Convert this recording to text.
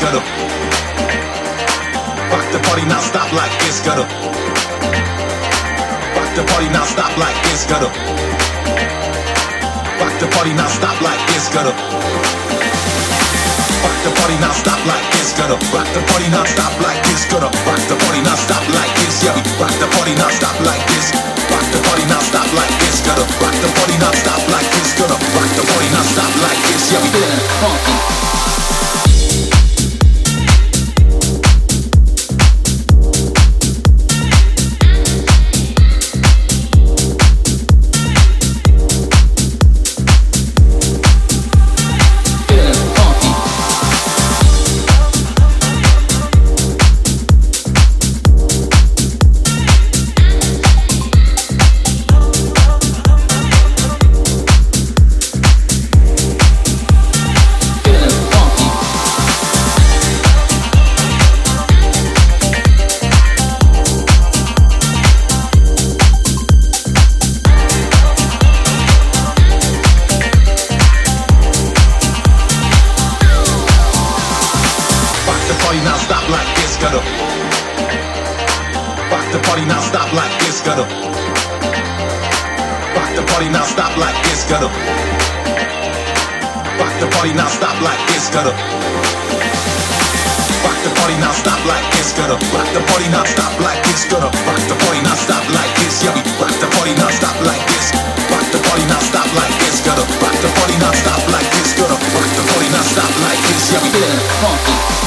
gotta rock the party now stop like this, gotta rock the party now stop like this, gotta rock the party now stop like this, gotta rock the party now stop like this, gotta rock the party now stop like this, gotta rock the party now stop like this, yeah, rock the party now stop like this, rock the party now stop like this, gotta rock the party now stop like this, gotta rock the party now stop like this, yeah, gotta rock the party now stop like this, gotta rock the party now stop like this, gotta rock the party now stop like this, gotta rock the party now stop like this, gotta rock the party now stop like this, gotta rock the party now stop like this, yeah, rock the party now stop like this, rock the party now stop like this, gotta rock the party now stop like this, gotta rock the party now stop like this, we funky.